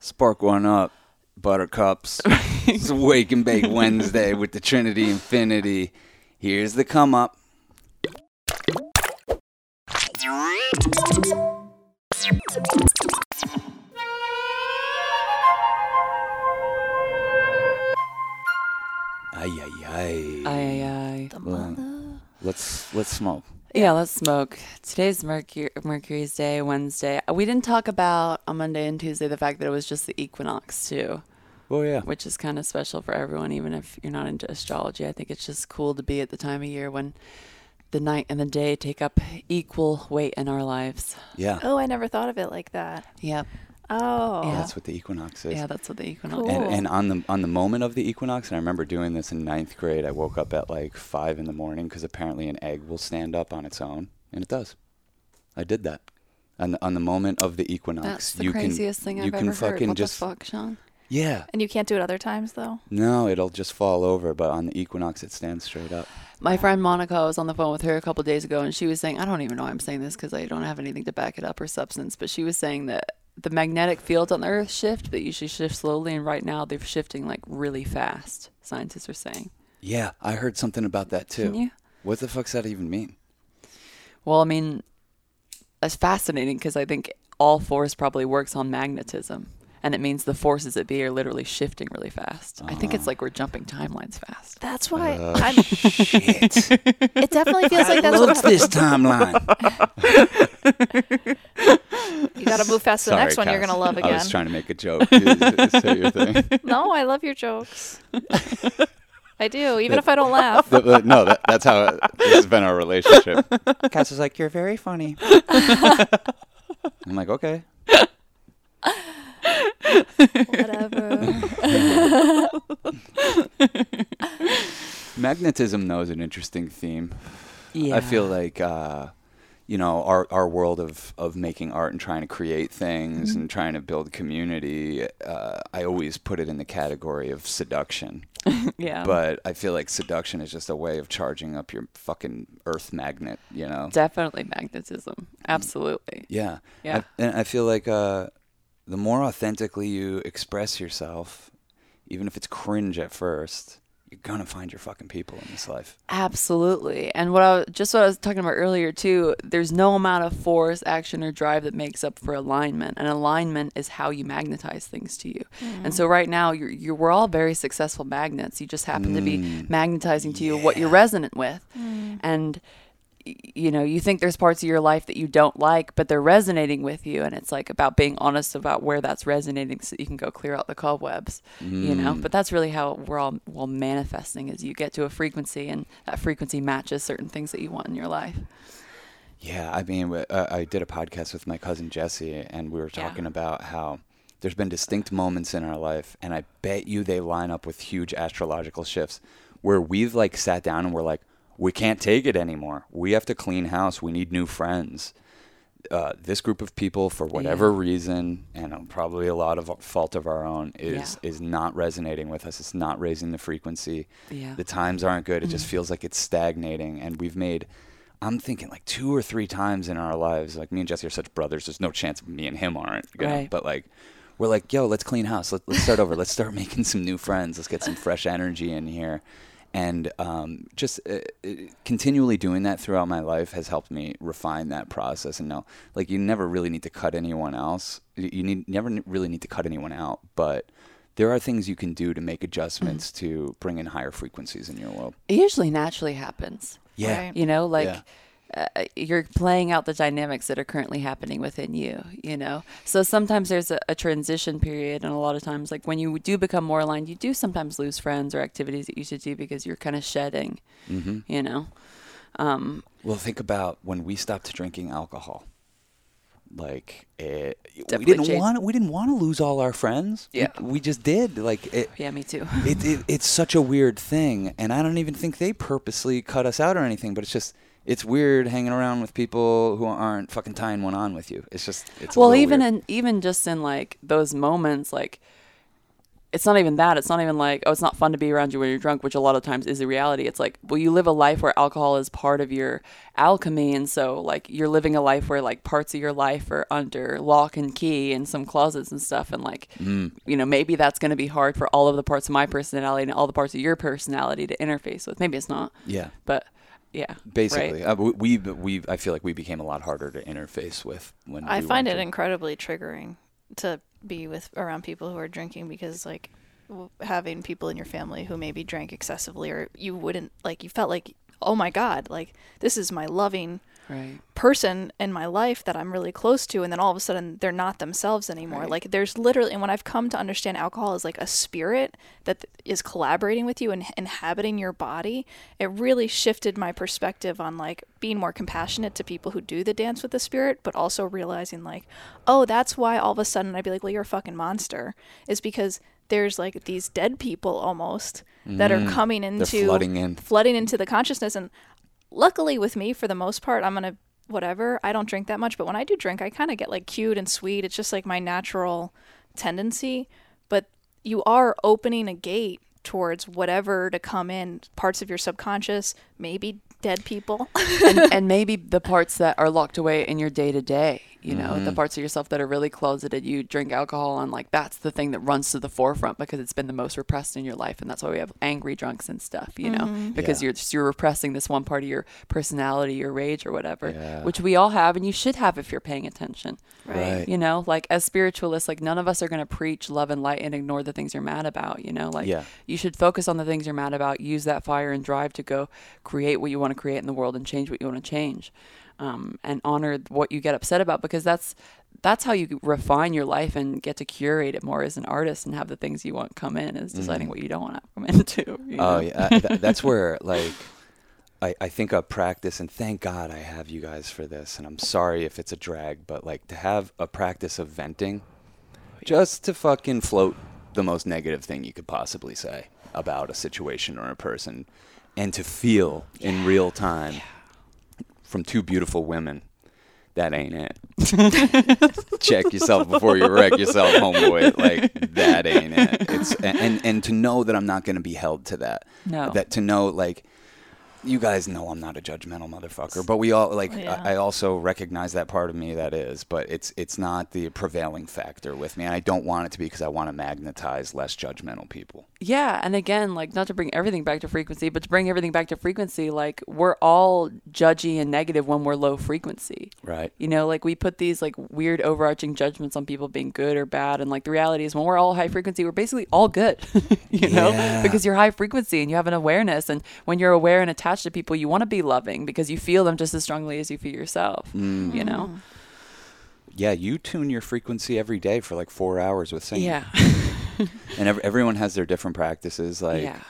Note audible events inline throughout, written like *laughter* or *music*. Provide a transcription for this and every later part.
Spark one up, Buttercups. *laughs* it's *laughs* Wake and Bake Wednesday with the Trinity Infinity. Here's the come up. Ay ay ay. Aye, aye, aye. Well, let's let's smoke. Yeah, let's smoke. Today's Mercury, Mercury's Day, Wednesday. We didn't talk about on Monday and Tuesday the fact that it was just the equinox too, Oh yeah. which is kind of special for everyone, even if you're not into astrology. I think it's just cool to be at the time of year when the night and the day take up equal weight in our lives. Yeah. Oh, I never thought of it like that. Yep. Oh. Yeah. That's what the equinox is. Yeah, that's what the equinox Cool. And, is. and on the on the moment of the equinox, and I remember doing this in ninth grade. I woke up at like five in the morning because apparently an egg will stand up on its own, and it does. I did that. On the, on the moment of the equinox, That's the you craziest can thing you I've can ever heard. fucking What just the fuck, Sean? yeah. And you can't do it other times though. No, it'll just fall over, but on the equinox, it stands straight up. My friend Monica, I was on the phone with her a couple days ago, and she was saying, I don't even know why I'm saying this because I don't have anything to back it up or substance, but she was saying that the magnetic fields on the Earth shift, but usually shift slowly, and right now they're shifting like really fast. Scientists are saying. Yeah, I heard something about that too. Can you? What the fuck's that even mean? Well, I mean, that's fascinating because I think all force probably works on magnetism. And it means the forces at be are literally shifting really fast. I think it's like we're jumping timelines fast. That's why Uh, I'm, Shit. *laughs* it definitely feels like that's What's what this timeline? *laughs* *laughs* you got to move fast to the Sorry, next one you're Cass. going to love again. I again. was trying to make a joke. Say your thing. *laughs* *laughs* no, I love your jokes. *laughs* I do, even if I don't laugh. Th- th- no, that, that's how it, this has been our relationship. Cass is like, "You're very funny." I'm like, "Okay." Whatever. Magnetism, though, is an interesting theme. Yeah. I feel like, uh, you know, our our world of of making art and trying to create things Mm-hmm. and trying to build community. Uh, I always put it in the category of seduction, *laughs* yeah. but I feel like seduction is just a way of charging up your fucking earth magnet. You know. Definitely magnetism. Absolutely. Yeah. Yeah. I, and I feel like uh, the more authentically you express yourself, even if it's cringe at first, you're gonna find your fucking people in this life. Absolutely. And what I was, just what I was talking about earlier too, there's no amount of force, action or drive that makes up for alignment. And alignment is how you magnetize things to you. And so mm. right now you're, you're we're all very successful magnets. You just happen to be mm. magnetizing to you what you're resonant with. Mm. And y- you know, you think there's parts of your life that you don't like, but they're resonating with you. And it's like about being honest about where that's resonating so you can go clear out the cobwebs, you know? But that's really how we're all well manifesting is you get to a frequency and that frequency matches certain things that you want in your life. Yeah, I mean, uh, I did a podcast with my cousin Jesse, and we were Yeah. talking about how there's been distinct moments in our life, and I bet you they line up with huge astrological shifts where we've like sat down and we're like, we can't take it anymore. We have to clean house. We need new friends. Uh, this group of people, for whatever reason, and uh, probably a lot of fault of our own, is is not resonating with us. It's not raising the frequency. Yeah. The times aren't good. It just feels like it's stagnating, and we've made. I'm thinking like two or three times in our lives, like me and Jesse are such brothers. There's no chance me and him aren't. You know? Right. But like, we're like, yo, let's clean house. Let, let's start over. Let's start *laughs* making some new friends. Let's get some fresh energy in here. And um, just uh, uh, continually doing that throughout my life has helped me refine that process. And know, like, you never really need to cut anyone else. You need never really need to cut anyone out. But there are things you can do to make adjustments to bring in higher frequencies in your world. It usually naturally happens. Yeah. Right. You know, like Yeah. Uh, you're playing out the dynamics that are currently happening within you, you know? So sometimes there's a, a transition period, and a lot of times, like when you do become more aligned, you do sometimes lose friends or activities that you should do because you're kind of shedding, Mm-hmm. you know? Um, Well, think about when we stopped drinking alcohol. Like it, we didn't changed. want we didn't want to lose all our friends. We- Yeah. we, just did. Like it, yeah, me too. it, it, it's such a weird thing, and I don't even think they purposely cut us out or anything. But it's just it's weird hanging around with people who aren't fucking tying one on with you. It's just it's well even weird. in even just in like those moments like it's not even that. It's not even like, oh, it's not fun to be around you when you're drunk, which a lot of times is the reality. It's like, well, you live a life where alcohol is part of your alchemy. And so, like, you're living a life where, like, parts of your life are under lock and key in some closets and stuff. And, like, Mm. you know, maybe that's going to be hard for all of the parts of my personality and all the parts of your personality to interface with. Maybe it's not, Yeah. but yeah. Basically, right? uh, we, we we I feel like we became a lot harder to interface with when I we find it drink- incredibly triggering to be with around people who are drinking because like having people in your family who maybe drank excessively or you wouldn't like you felt like oh my god like this is my loving Right. person in my life that I'm really close to and then all of a sudden they're not themselves anymore. Right. Like there's literally and when I've come to understand alcohol is like a spirit that is collaborating with you and inhabiting your body, it really shifted my perspective on like being more compassionate to people who do the dance with the spirit, but also realizing like, oh, that's why all of a sudden I'd be like, well, you're a fucking monster. Is because there's like these dead people almost that are coming into Mm. flooding in. flooding into the consciousness and luckily with me for the most part i'm gonna whatever i don't drink that much but when i do drink i kind of get like cute and sweet. It's just like my natural tendency. But you are opening a gate towards whatever to come in parts of your subconscious maybe dead people. And, *laughs* and maybe the parts that are locked away in your day to day, you know, Mm-hmm. the parts of yourself that are really closeted, you drink alcohol and like that's the thing that runs to the forefront because it's been the most repressed in your life. And that's why we have angry drunks and stuff, you know, because Yeah. you're just, you're repressing this one part of your personality, your rage or whatever, Yeah. which we all have and you should have if you're paying attention. Right. You know, like as spiritualists, like none of us are going to preach love and light and ignore the things you're mad about. You know, like Yeah. you should focus on the things you're mad about, use that fire and drive to go create what you want to create in the world and change what you want to change. Um, and honor what you get upset about because that's that's how you refine your life and get to curate it more as an artist and have the things you want come in is deciding what you don't want to come *laughs* into. you. Oh know? yeah, uh, th- *laughs* that's where like I, I think a practice, and thank God I have you guys for this. And I'm sorry if it's a drag, but like to have a practice of venting, just to fucking float the most negative thing you could possibly say about a situation or a person, and to feel in real time from two beautiful women. That ain't it. *laughs* Check yourself before you wreck yourself, homeboy. Like that ain't it. It's and and to know that I'm not going to be held to that. No. That to know like you guys know I'm not a judgmental motherfucker, but we all like Yeah. I, I also recognize that part of me that is, but it's it's not the prevailing factor with me, and I don't want it to be because I want to magnetize less judgmental people. Yeah, and again, like not to bring everything back to frequency, but to bring everything back to frequency, like we're all judgy and negative when we're low frequency. Right. You know, like we put these like weird overarching judgments on people being good or bad, and like the reality is when we're all high frequency, we're basically all good. *laughs* you know, Yeah. because you're high frequency and you have an awareness, and when you're aware and attached to people, you want to be loving because you feel them just as strongly as you feel yourself. Mm. You know. Yeah, you tune your frequency every day for like four hours with singing. Yeah. *laughs* and ev- everyone has their different practices. Like, yeah.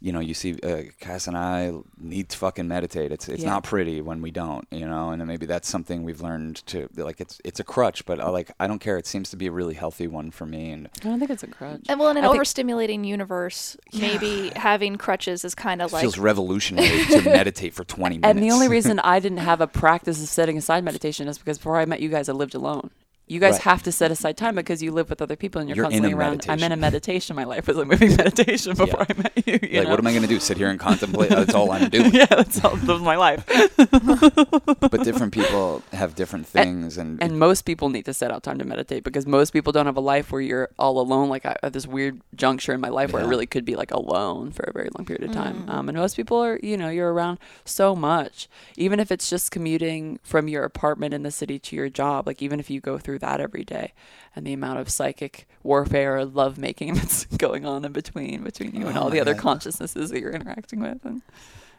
You know, you see, uh, Cass and I need to fucking meditate. It's it's Yeah. not pretty when we don't, you know, and then maybe that's something we've learned to like. It's it's a crutch, but I, like I don't care. It seems to be a really healthy one for me. And I don't think it's a crutch. and well in an I think- overstimulating universe maybe having crutches is kind of like. it like feels revolutionary to *laughs* meditate for twenty minutes. And the only *laughs* reason I didn't have a practice of setting aside meditation is because before I met you guys, I lived alone. You guys Right. have to set aside time because you live with other people and you're, You're in constantly a around. I'm in a meditation. meditation. My life was a moving *laughs* meditation before I met you. you like, know? what am I going to do? Sit here and contemplate? That's all I'm doing. *laughs* yeah, that's all. That was my life. *laughs* But different people have different things, and, And most people need to set out time to meditate because most people don't have a life where you're all alone. Like I at this weird juncture in my life where I really could be like alone for a very long period of time. Um, and most people are, you know, you're around so much, even if it's just commuting from your apartment in the city to your job. Like even if you go through that every day, and the amount of psychic warfare or love making *laughs* that's going on in between between you and Oh all the my other God. consciousnesses that you're interacting with. And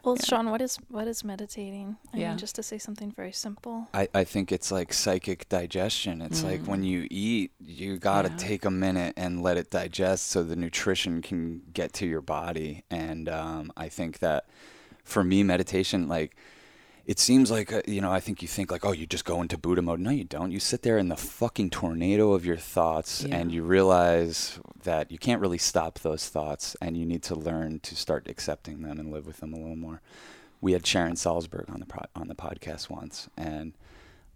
well Yeah. sean what is what is meditating i Yeah. mean just to say something very simple I, I think it's like psychic digestion. It's like when you eat, you got to Mm. Yeah. take a minute and let it digest so the nutrition can get to your body. And um, I think that for me, meditation, like, it seems like, uh, you know, I think you think like, oh, you just go into Buddha mode. No, you don't. You sit there in the fucking tornado of your thoughts Yeah. and you realize that you can't really stop those thoughts and you need to learn to start accepting them and live with them a little more. We had Sharon Salzberg on the pro- on the podcast once, and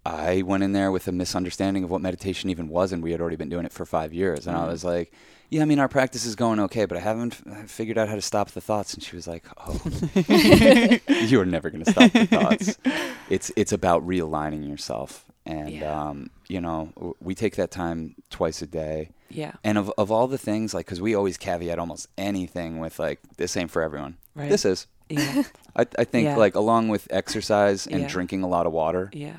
I went in there with a misunderstanding of what meditation even was, and we had already been doing it for five years. And I Mhm. was like, "Yeah, I mean, our practice is going okay, but I haven't f- figured out how to stop the thoughts." And she was like, "Oh, *laughs* you are never going to stop the thoughts. *laughs* It's it's about realigning yourself, and Yeah. um, you know, w- we take that time twice a day." Yeah. And of, of all the things, like, because we always caveat almost anything with, like, this ain't for everyone. Right. This is. Yeah. I, I think, Yeah. like, along with exercise and Yeah. drinking a lot of water, Yeah.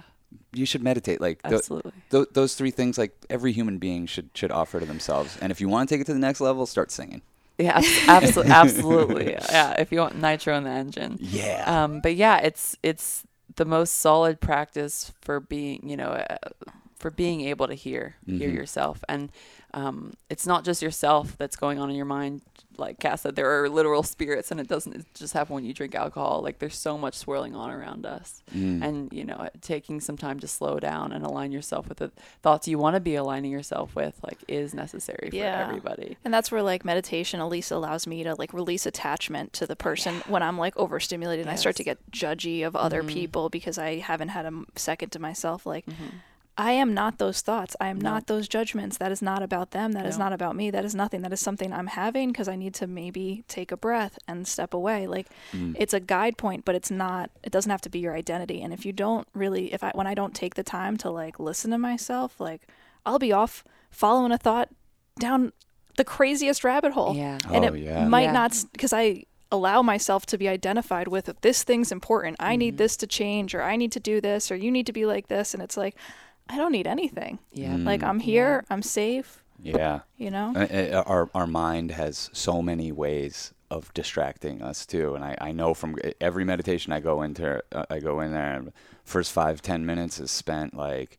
You should meditate. Like, th- Absolutely. th- those three things, like, every human being should should offer to themselves. And if you want to take it to the next level, start singing. Yeah. Absolutely. *laughs* absolutely. Yeah. If you want nitro in the engine. Yeah. Um, but yeah, it's it's the most solid practice for being, you know, uh, for being able to hear hear Mhm. yourself, and um, it's not just yourself that's going on in your mind. Like Cass said, there are literal spirits, and it doesn't just happen when you drink alcohol. Like there's so much swirling on around us, Mm. and you know, taking some time to slow down and align yourself with the thoughts you want to be aligning yourself with, like, is necessary for Yeah. everybody. And that's where like meditation at least allows me to like release attachment to the person when I'm like overstimulated and I start to get judgy of other Mhm. people because I haven't had a second to myself. Like Mhm. I am not those thoughts. I am No. not those judgments. That is not about them. That is No. not about me. That is nothing. That is something I'm having because I need to maybe take a breath and step away. Like Mm. it's a guide point, but it's not. It doesn't have to be your identity. And if you don't really, if I when I don't take the time to like listen to myself, like I'll be off following a thought down the craziest rabbit hole Yeah. and Oh, it yeah. might Yeah. not because i allow myself to be identified with this thing's important i Mm-hmm. need this to change or i need to do this or you need to be like this and it's like i don't need anything Yeah. Mm. like i'm here i'm safe yeah. you know uh, our our mind has so many ways of distracting us too and i, I know from every meditation i go into uh, i go in there first five ten minutes is spent like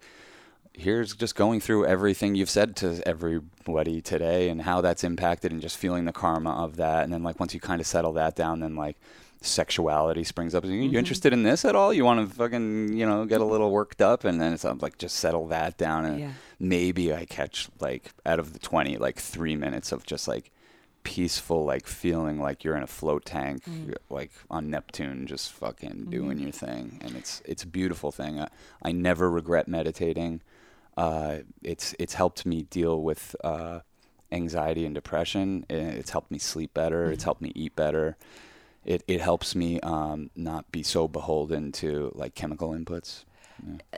here's just going through everything you've said to everybody today and how that's impacted and just feeling the karma of that and then like once you kind of settle that down then like sexuality springs up. Are you Mhm. interested in this at all? You want to fucking, you know, get a little worked up, and then it's like just settle that down, and Yeah. maybe I catch like out of the twenty, like three minutes of just like peaceful, like feeling like you're in a float tank, Mm. like on Neptune, just fucking Mhm. doing your thing, and it's it's a beautiful thing. I, I never regret meditating. Uh, it's it's helped me deal with uh, anxiety and depression. It's helped me sleep better. It's Mhm. helped me eat better. It it helps me um, not be so beholden to like chemical inputs.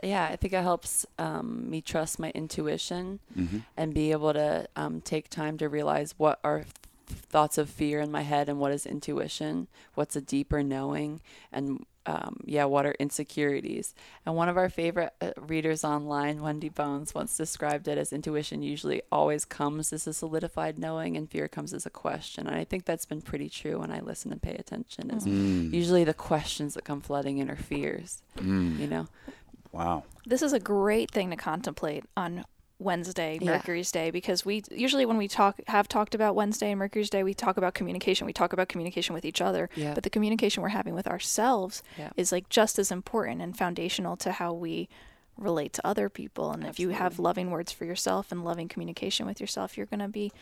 Yeah, I think it helps um, me trust my intuition Mm-hmm. and be able to um, take time to realize what are thoughts of fear in my head and what is intuition, what's a deeper knowing, and um, yeah, what are insecurities. And one of our favorite uh, readers online, Wendy Bones, once described it as intuition usually always comes as a solidified knowing, and fear comes as a question. And I think that's been pretty true when I listen and pay attention. Is Mm. usually the questions that come flooding in are fears. Mm. You know. Wow. this is a great thing to contemplate on Wednesday, Yeah. Mercury's Day, because we usually when we talk have talked about Wednesday and Mercury's Day, we talk about communication. We talk about communication with each other, Yeah. but the communication we're having with ourselves Yeah. is like just as important and foundational to how we relate to other people. And if you have loving words for yourself and loving communication with yourself, you're going to be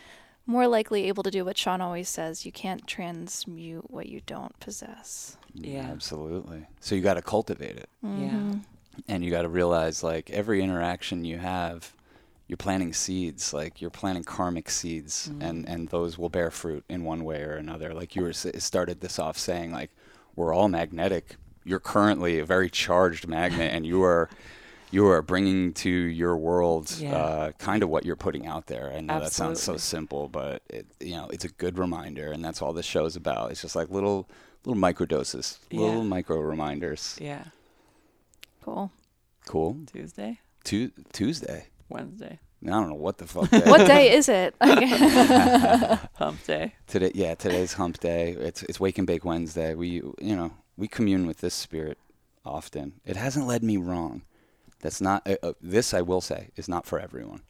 more likely able to do what Sean always says you can't transmute what you don't possess. Yeah. Absolutely. So you got to cultivate it. Mhm. and you got to realize like every interaction you have you're planting seeds like you're planting karmic seeds Mhm. and and those will bear fruit in one way or another like you were started this off saying like we're all magnetic you're currently a very charged magnet and you are *laughs* you are bringing to your world Yeah. uh, kind of what you're putting out there. I know that sounds so simple, but it, you know it's a good reminder, and that's all this show's about. It's just like little little micro doses, Yeah. little micro reminders. Yeah. Cool. Cool. Tuesday, Tu- Tuesday. Wednesday, I don't know what the fuck. That What is. day is it? *laughs* *laughs* hump day. Today, yeah, today's Hump Day. It's it's Wake and Bake Wednesday. We you know we commune with this spirit often. It hasn't led me wrong. That's not uh, uh, this. I will say is not for everyone.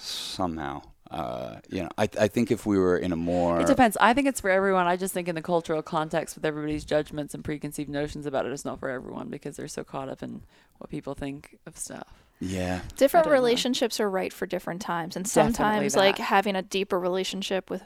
Somehow, uh, you know, I I think if we were in a more It depends. I think it's for everyone. I just think in the cultural context with everybody's judgments and preconceived notions about it, it's not for everyone because they're so caught up in what people think of stuff. Yeah, different don't know. relationships are right for different times and sometimes like having a deeper relationship with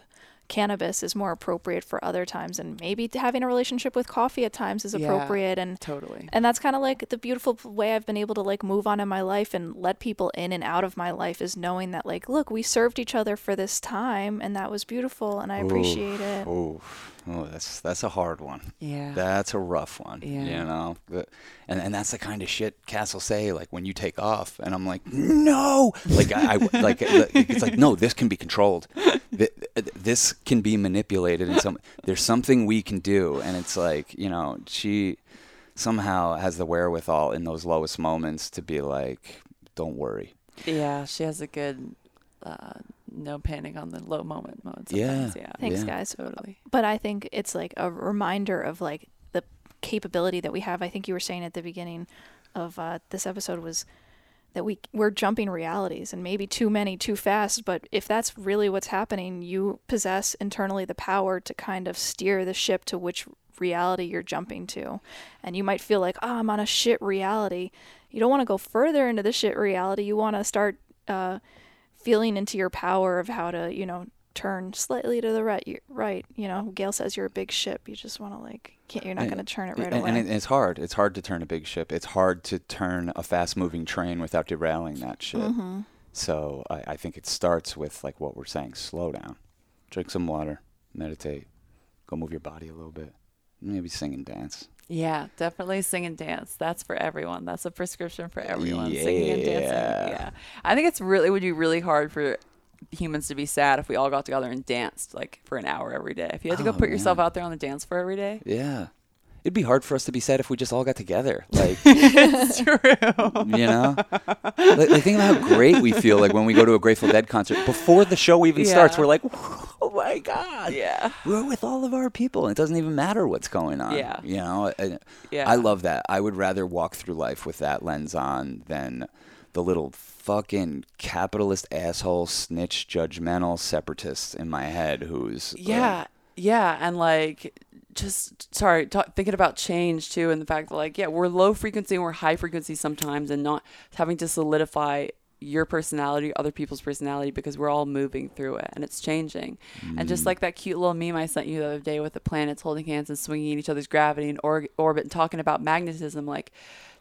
cannabis is more appropriate for other times and maybe having a relationship with coffee at times is Yeah. appropriate and Totally. and that's kind of like the beautiful way I've been able to like move on in my life and let people in and out of my life is knowing that like look we served each other for this time and that was beautiful and I appreciate it. Oh, oh, that's that's a hard one. Yeah. That's a rough one. Yeah. You know, and and that's the kind of shit Cass will say like when you take off, and I'm like, no, like I, I like it's like no, this can be controlled. This can be manipulated, and some there's something we can do, and it's like you know she somehow has the wherewithal in those lowest moments to be like, don't worry. yeah, she has a good uh, no panic on the low moment mode. Yeah. Yeah. Thanks Yeah. guys. Totally. But I think it's like a reminder of like the capability that we have. I think you were saying at the beginning of uh, this episode was that we we're jumping realities and maybe too many too fast. But if that's really what's happening, you possess internally the power to kind of steer the ship to which reality you're jumping to. And you might feel like, oh, I'm on a shit reality. You don't want to go further into the shit reality. You want to start uh, feeling into your power of how to, you know, turn slightly to the right. You- Right, you know, Gail says you're a big ship. You just want to like, can't, you're not going to turn it right and, away. and it's hard. It's hard to turn a big ship. It's hard to turn a fast-moving train without derailing that ship. mm-hmm. So I, I think it starts with like what we're saying: slow down, drink some water, meditate, go move your body a little bit, maybe sing and dance. Yeah, definitely sing and dance. That's for everyone. That's a prescription for everyone. Singing and dancing. Yeah. Yeah. I think it's really would be really hard for humans to be sad if we all got together and danced like for an hour every day. If you had to go Oh, put yourself out there on the dance floor every day. Yeah, it'd be hard for us to be sad if we just all got together. Like *laughs* it's true. you know, like, like think about how great we feel like when we go to a Grateful Dead concert before the show even starts. We're like, oh my god, Yeah. we're with all of our people. and It doesn't even matter what's going on. Yeah. You know, and Yeah. I love that. I would rather walk through life with that lens on than the little fucking capitalist asshole, snitch, judgmental separatist in my head who's. like, Yeah, yeah, and like just sorry, ta thinking about change too, and the fact that like yeah, we're low frequency and we're high frequency sometimes, and not having to solidify your personality, other people's personality, because we're all moving through it and it's changing. And just mm. like that cute little meme I sent you the other day with the planets holding hands and swinging in each other's gravity and or- orbit and talking about magnetism, like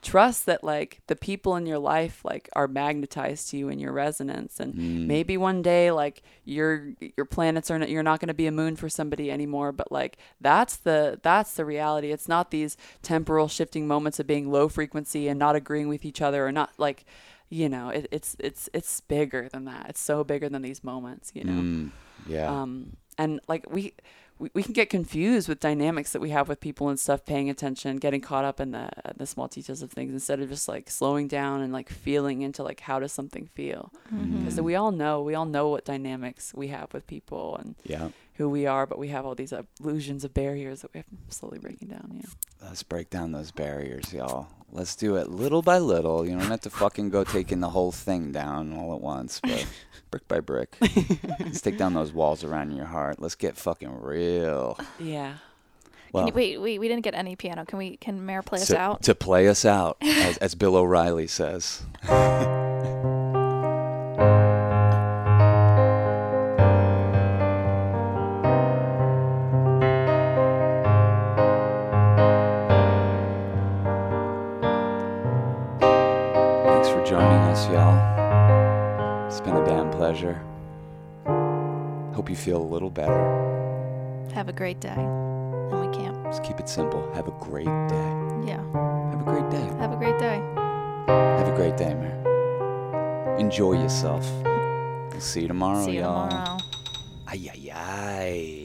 trust that like the people in your life like are magnetized to you in your resonance. And mm. maybe one day like your your planets are not, you're not going to be a moon for somebody anymore but like that's the that's the reality. It's not these temporal shifting moments of being low frequency and not agreeing with each other or not like you know it, it's it's it's bigger than that it's so bigger than these moments you know Mm, yeah. um, and like we, we we can get confused with dynamics that we have with people and stuff paying attention getting caught up in the the small details of things instead of just like slowing down and like feeling into like how does something feel because Mm. we all know we all know what dynamics we have with people and yeah. Who we are but we have all these illusions of barriers that we have slowly breaking down yeah Let's break down those barriers, y'all. Let's do it little by little. You don't have to fucking go taking the whole thing down all at once, but *laughs* brick by brick. Let's take down those walls around your heart. Let's get fucking real. yeah Can Well, you, wait, wait, we didn't get any piano. Can we? Can Mayor play us out? to play us out, as, *laughs* as Bill O'Reilly says. *laughs* you feel a little better. Have a great day. And we can't. Just keep it simple. Have a great day. Yeah. Have a great day. Have a great day. Have a great day, man. Enjoy yourself. We'll *laughs* see you tomorrow, See you y'all. tomorrow. Ay, ay, ay.